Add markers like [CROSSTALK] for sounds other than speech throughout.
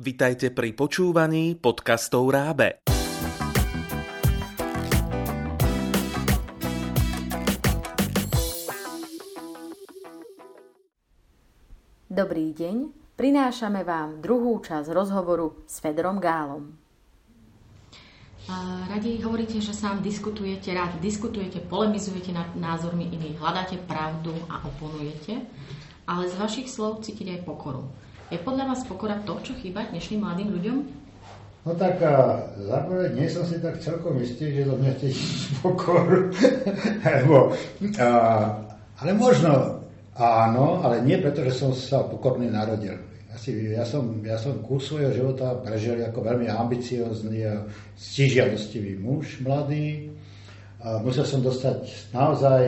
Vitajte pri počúvaní podcastov Rábe. Dobrý deň, prinášame vám druhú časť rozhovoru s Fedorom Gálom. Radi hovoríte, že sám diskutujete, rád diskutujete, polemizujete nad názormi iných, hľadáte pravdu a oponujete, ale z vašich slov cítiť aj pokoru. Je podľa vás pokora to, čo chýba dnešným mladým ľuďom? No tak a zároveň nie som si tak celkom istý, že do mňa tiež [LAUGHS] pokoru. Lebo, a, ale možno áno, ale nie preto, že som sa pokorný narodil asi, ja som, ja som kus svojho života prežil ako veľmi ambiciózny a stižiadostivý muž, mladý. A musel som dostať naozaj,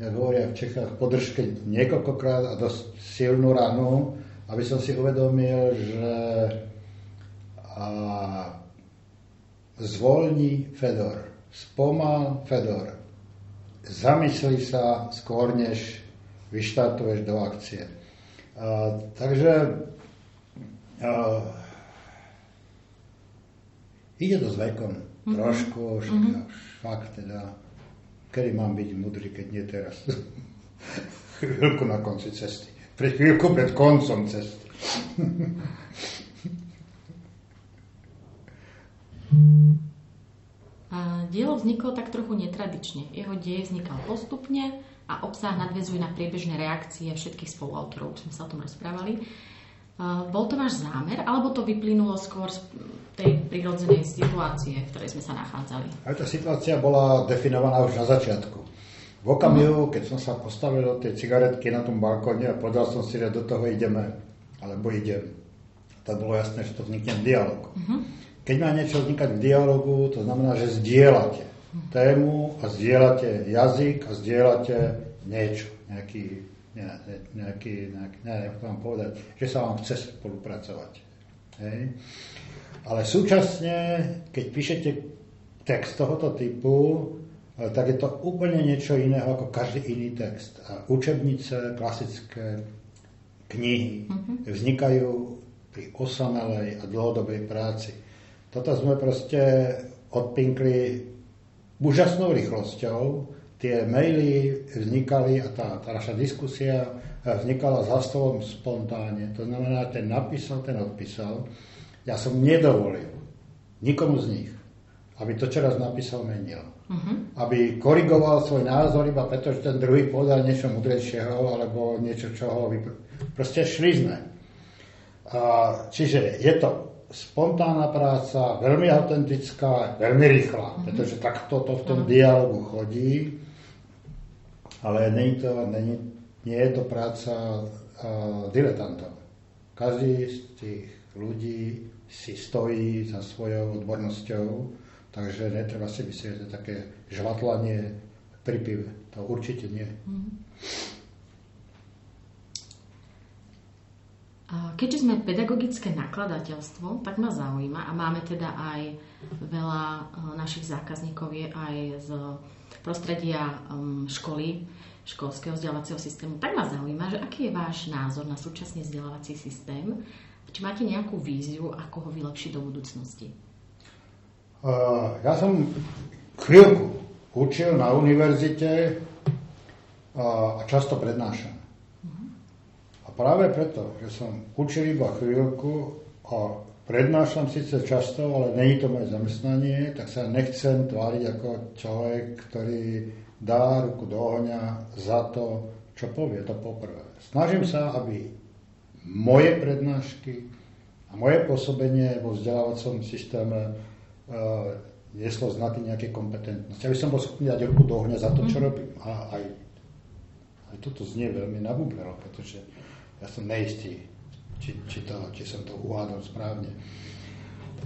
jak hovoria v Čechách, podržke niekoľkokrát a dosť silnú ranu, aby som si uvedomil, že a, zvolní Fedor, spomal Fedor, zamysli sa skôr, než vyštartuješ do akcie takže uh, ide to s vekom. Mm-hmm. Trošku, už, mm-hmm. už fakt teda, kedy mám byť mudrý, keď nie teraz. [LAUGHS] chvíľku na konci cesty. Pred chvíľku pred koncom cesty. Dielo vzniklo tak trochu netradične. Jeho dej vznikal postupne a obsah nadvezuje na priebežné reakcie všetkých spoluautorov, čo sme sa o tom rozprávali. Bol to váš zámer, alebo to vyplynulo skôr z tej prirodzenej situácie, v ktorej sme sa nachádzali? Aj tá situácia bola definovaná už na začiatku. V okamihu, keď som sa postavil do tej cigaretky na tom balkóne a povedal som si, že do toho ideme, alebo idem, tak bolo jasné, že to vznikne v dialogu. Uh-huh. Keď má niečo vznikať v dialogu, to znamená, že zdieľate tému a zdieľate jazyk a zdieľate niečo, nejaký, nejaký, nejaký, nejaký neviem, ako vám povedať, že sa vám chce spolupracovať. Hej. Ale súčasne, keď píšete text tohoto typu, tak je to úplne niečo iného ako každý iný text. A učebnice, klasické knihy mm-hmm. vznikajú pri osamelej a dlhodobej práci. Toto sme proste odpinkli úžasnou rýchlosťou. Tie maily vznikali a tá, tá naša diskusia vznikala za stolom spontánne. To znamená, ten napísal, ten odpísal. Ja som nedovolil nikomu z nich, aby to, čo raz napísal, menil. Uh-huh. Aby korigoval svoj názor iba preto, že ten druhý povedal niečo mudrejšieho alebo niečo, čo ho vypr... Proste šli sme. A, čiže je to spontánna práca, veľmi autentická, veľmi rýchla, mm-hmm. pretože takto to v tom dialogu chodí, ale nie, to, nie, nie je to práca uh, diletantov. Každý z tých ľudí si stojí za svojou odbornosťou, takže netreba si myslieť, že to je také žvatlanie pri pive. To určite nie. Mm-hmm. Keďže sme pedagogické nakladateľstvo, tak ma zaujíma a máme teda aj veľa e, našich zákazníkov je aj z prostredia školy, školského vzdelávacieho systému, tak ma zaujíma, že aký je váš názor na súčasný vzdelávací systém? Či máte nejakú víziu, ako ho vylepšiť do budúcnosti? Ja som chvíľku učil na univerzite a často prednášam práve preto, že som učil iba chvíľku a prednášam síce často, ale není to moje zamestnanie, tak sa nechcem tváriť ako človek, ktorý dá ruku do ohňa za to, čo povie to poprvé. Snažím sa, aby moje prednášky a moje pôsobenie vo vzdelávacom systéme uh, neslo znaky nejaké kompetentnosti. Aby som bol schopný dať ruku do ohňa za to, čo mhm. robím. A aj, aj toto znie veľmi nabublelo, pretože ja som neistý, či, či, to, či som to uhádol správne.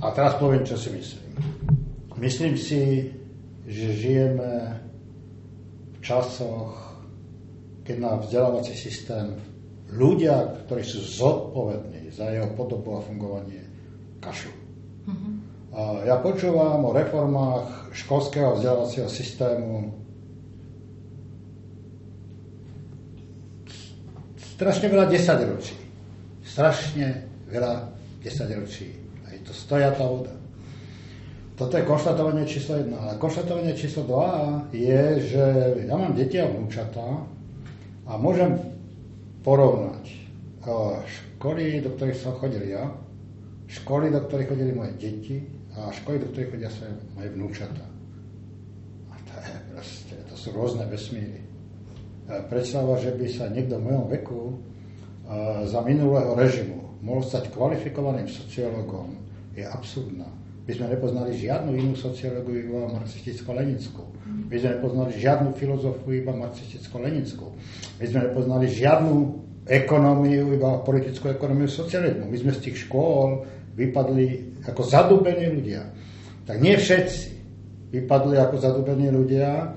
A teraz poviem, čo si myslím. Myslím si, že žijeme v časoch, keď na vzdelávací systém ľudia, ktorí sú zodpovední za jeho podobu a fungovanie, kašu. Mm-hmm. Ja počúvam o reformách školského vzdelávacieho systému strašne veľa desaťročí. Strašne veľa 10 ročí. A je to stojatá voda. Toto je konštatovanie číslo 1. Ale konštatovanie číslo 2 je, že ja mám deti a vnúčatá a môžem porovnať školy, do ktorých som chodil ja, školy, do ktorých chodili moje deti a školy, do ktorých chodia sa moje vnúčatá. A to, je proste, to sú rôzne vesmíry. Predstava, že by sa niekto v mojom veku za minulého režimu mohol stať kvalifikovaným sociológom, je absurdná. My sme nepoznali žiadnu inú sociológiu iba marxisticko-lenickú. My sme nepoznali žiadnu filozofiu iba marxisticko-lenickú. My sme nepoznali žiadnu ekonómiu, iba politickú ekonómiu socializmu. My sme z tých škôl vypadli ako zadúbení ľudia. Tak nie všetci vypadli ako zadúbení ľudia,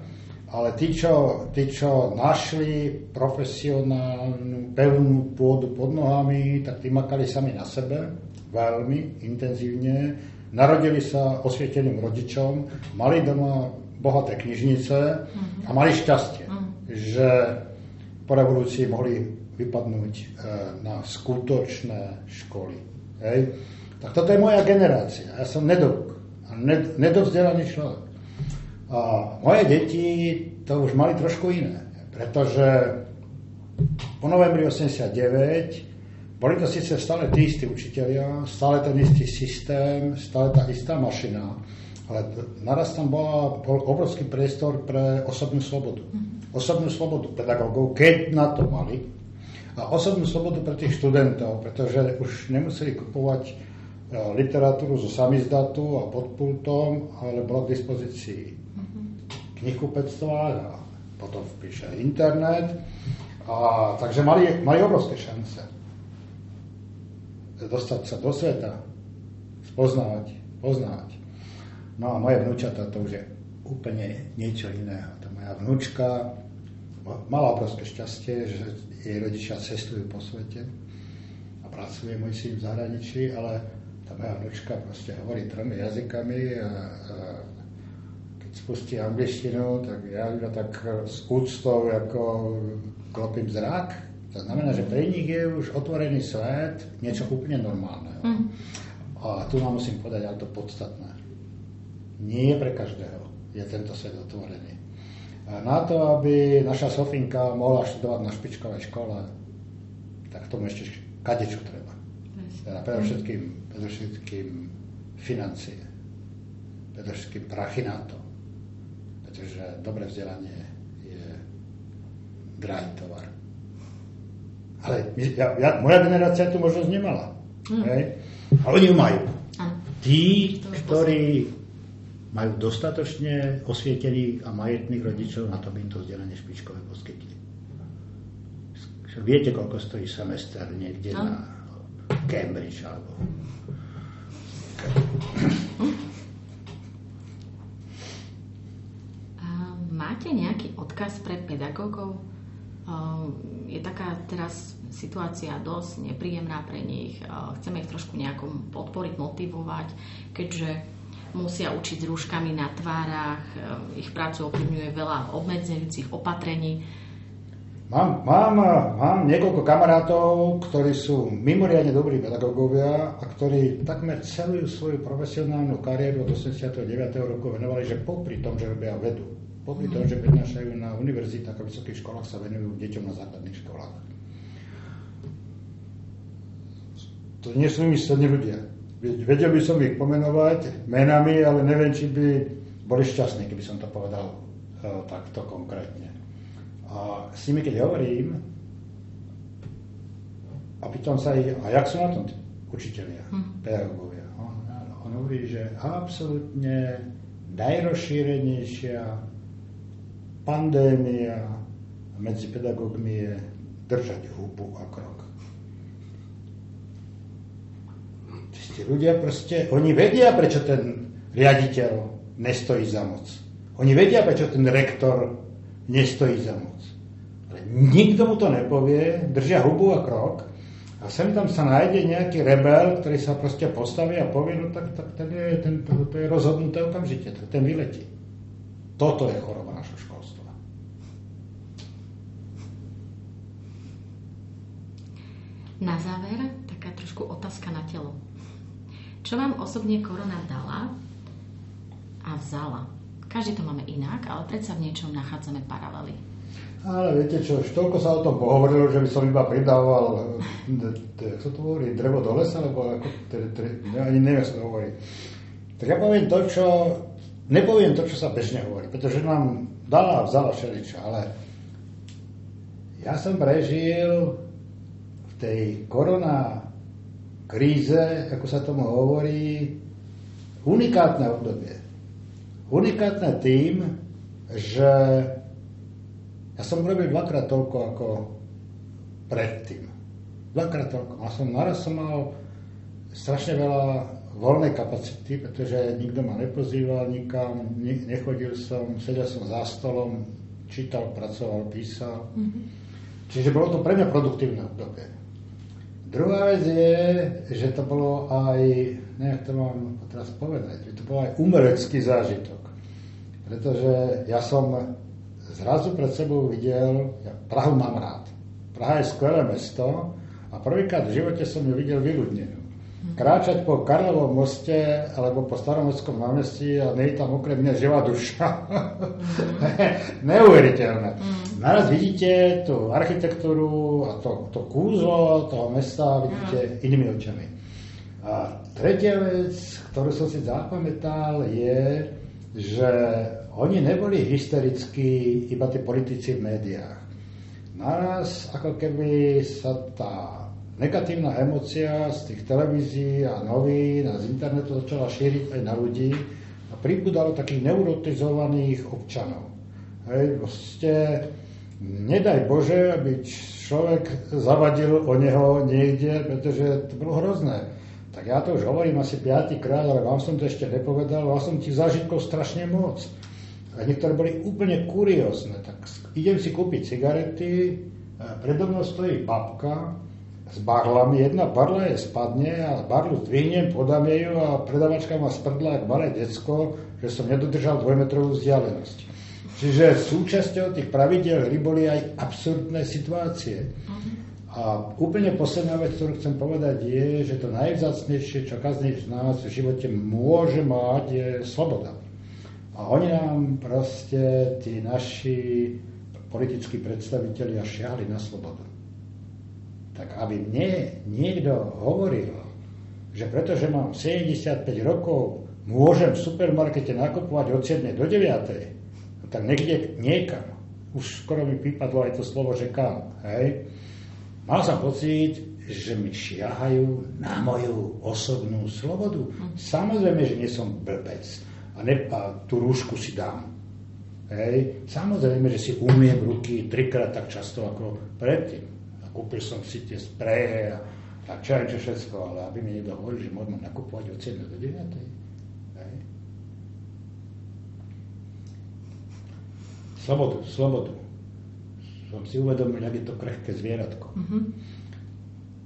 ale tí čo, tí, čo našli profesionálnu, pevnú pôdu pod nohami, tak tí makali sami na sebe veľmi intenzívne. Narodili sa osvieteným rodičom, mali doma bohaté knižnice a mali šťastie, že po revolúcii mohli vypadnúť e, na skutočné školy. Hej. Tak toto je moja generácia. Ja som nedovuk a nedovzdelaný človek. A moje deti to už mali trošku iné, pretože po novembri 89 boli to síce stále tí istí učiteľia, stále ten istý systém, stále tá istá mašina, ale naraz tam bola, bol obrovský priestor pre osobnú slobodu. Osobnú slobodu pedagógov, keď na to mali, a osobnú slobodu pre tých študentov, pretože už nemuseli kupovať literatúru zo samizdatu a pod pultom, ale bola k dispozícii knihkupectvách a potom píše internet. A, takže mali, mali obrovské šance dostať sa do sveta, spoznávať, poznávať. No a moje vnúčata to už je úplne niečo iného. Tá moja vnúčka mala obrovské šťastie, že jej rodičia cestujú po svete a pracuje môj syn v zahraničí, ale tá moja vnúčka proste hovorí tromi jazykami a, a spustí angličtinu, tak ja iba tak s úctou ako klopím zrak. To znamená, že pre nich je už otvorený svet niečo úplne normálneho. Mm. A tu vám musím povedať ale to podstatné. Nie pre každého je tento svet otvorený. A na to, aby naša Sofinka mohla študovať na špičkovej škole, tak tomu ešte kadečo treba. Teda predovšetkým, predovšetkým financie, predovšetkým prachy na to pretože dobré vzdelanie je drahý tovar. Ale ja, ja, moja generácia tu možnosť nemala. Mm. Hej? A oni ju majú. Tí, ktorí majú dostatočne osvietených a majetných rodičov na to, by im to vzdelanie špičkové poskytli. Viete, koľko stojí semester niekde mm. na Cambridge alebo... Máte nejaký odkaz pre pedagógov? Je taká teraz situácia dosť nepríjemná pre nich. Chceme ich trošku nejakom podporiť, motivovať, keďže musia učiť s rúškami na tvárach, ich prácu ovplyvňuje veľa obmedzujúcich opatrení. Mám, mám, mám niekoľko kamarátov, ktorí sú mimoriadne dobrí pedagógovia a ktorí takmer celú svoju profesionálnu kariéru od 89. roku venovali, že popri tom, že robia vedu, popri tom, že prednášajú na univerzitách a vysokých školách, sa venujú deťom na základných školách. To nie sú vymyslení ľudia. Vedel by som ich pomenovať menami, ale neviem, či by boli šťastní, keby som to povedal uh, takto konkrétne. A s nimi, keď hovorím, a pýtam sa ich, a jak sú na tom učiteľia, hm. pedagógovia? On, on hovorí, že absolútne najrozšírenejšia pandémia medzi pedagógmi je držať hubu a krok. Tí ľudia proste, oni vedia, prečo ten riaditeľ nestojí za moc. Oni vedia, prečo ten rektor nestojí za moc. Ale nikto mu to nepovie, držia hubu a krok a sem tam sa nájde nejaký rebel, ktorý sa proste postaví a povie, no tak, tak ten je, ten, to je rozhodnuté okamžite, ten vyletí. Toto je choroba našho školstva. Na záver taká trošku otázka na telo. Čo vám osobne korona dala a vzala? Každý to máme inak, ale predsa v niečom nachádzame paralely. Ale viete čo, toľko sa o tom pohovorilo, že by som iba pridával, jak sa to hovorí, drevo do lesa, alebo ako, ani neviem, sa to hovorí. Tak ja poviem to, čo, nepoviem to, čo sa bežne hovorí, pretože nám dala a vzala všeličo, ale ja som prežil v tej korona kríze, ako sa tomu hovorí, unikátne obdobie. Unikátne tým, že som robil dvakrát toľko ako predtým. Dvakrát toľko. A som, naraz som mal strašne veľa voľnej kapacity, pretože nikto ma nepozýval nikam, nechodil som, sedel som za stolom, čítal, pracoval, písal. Mm-hmm. Čiže bolo to pre mňa produktívne obdobie. Druhá vec je, že to bolo aj, nejak to mám teraz povedať, že to bol aj umelecký zážitok. Pretože ja som zrazu pred sebou videl, ja Prahu mám rád. Praha je skvelé mesto a prvýkrát v živote som ju videl vyľudnenú kráčať po Karlovom moste alebo po Staromockom námestí a nie je tam okrem mňa živá duša. [LAUGHS] Neuveriteľné. Mm. Naraz vidíte tú architektúru a to, to kúzlo toho mesta vidíte inými očami. A tretia vec, ktorú som si zapamätal, je, že oni neboli hysterickí iba tí politici v médiách. Naraz ako keby sa tá negatívna emocia z tých televízií a novín a z internetu začala šíriť aj na ľudí a pribudalo takých neurotizovaných občanov. Hej, proste, nedaj Bože, aby človek zavadil o neho niekde, pretože to bolo hrozné. Tak ja to už hovorím asi piatýkrát, ale vám som to ešte nepovedal, mal som tých zážitkov strašne moc. A niektoré boli úplne kuriózne. Tak idem si kúpiť cigarety, predo mnou stojí babka, s barlami. Jedna barla je spadne a barlu zdvihnem, podám ju a predavačka ma sprdla ako malé decko, že som nedodržal dvojmetrovú vzdialenosť. Čiže súčasťou tých pravidel hry boli aj absurdné situácie. A úplne posledná vec, ktorú chcem povedať, je, že to najvzácnejšie, čo každý z nás v živote môže mať, je sloboda. A oni nám proste, tí naši politickí predstavitelia šiahli na slobodu tak aby mne niekto hovoril, že pretože mám 75 rokov, môžem v supermarkete nakupovať od 7 do 9, tak niekde niekam. Už skoro mi vypadlo aj to slovo, že kam. Hej. Mal som pocit, že mi šiahajú na moju osobnú slobodu. Samozrejme, že nie som blbec a, ne, a tú rúšku si dám. Hej. Samozrejme, že si umiem ruky trikrát tak často ako predtým kúpil som si tie spreje a, a čo aj čo všetko, ale aby mi niekto hovoril, že môžem nakupovať od 7 do 9. Hej. Slobodu, slobodu. Som si uvedomil, ak je to krehké zvieratko. Mm-hmm.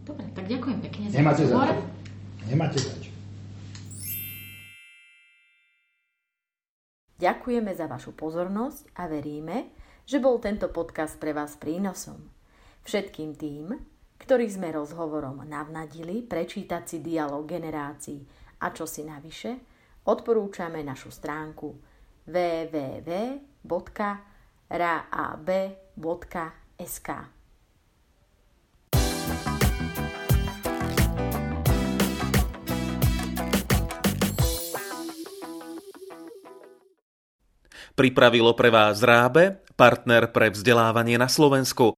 Dobre, tak ďakujem pekne za Nemáte za to. Nemáte za čo. Ďakujeme za vašu pozornosť a veríme, že bol tento podcast pre vás prínosom. Všetkým tým, ktorých sme rozhovorom navnadili prečítať si dialog generácií a čo si navyše, odporúčame našu stránku www.raab.sk. Pripravilo pre vás Rábe, partner pre vzdelávanie na Slovensku.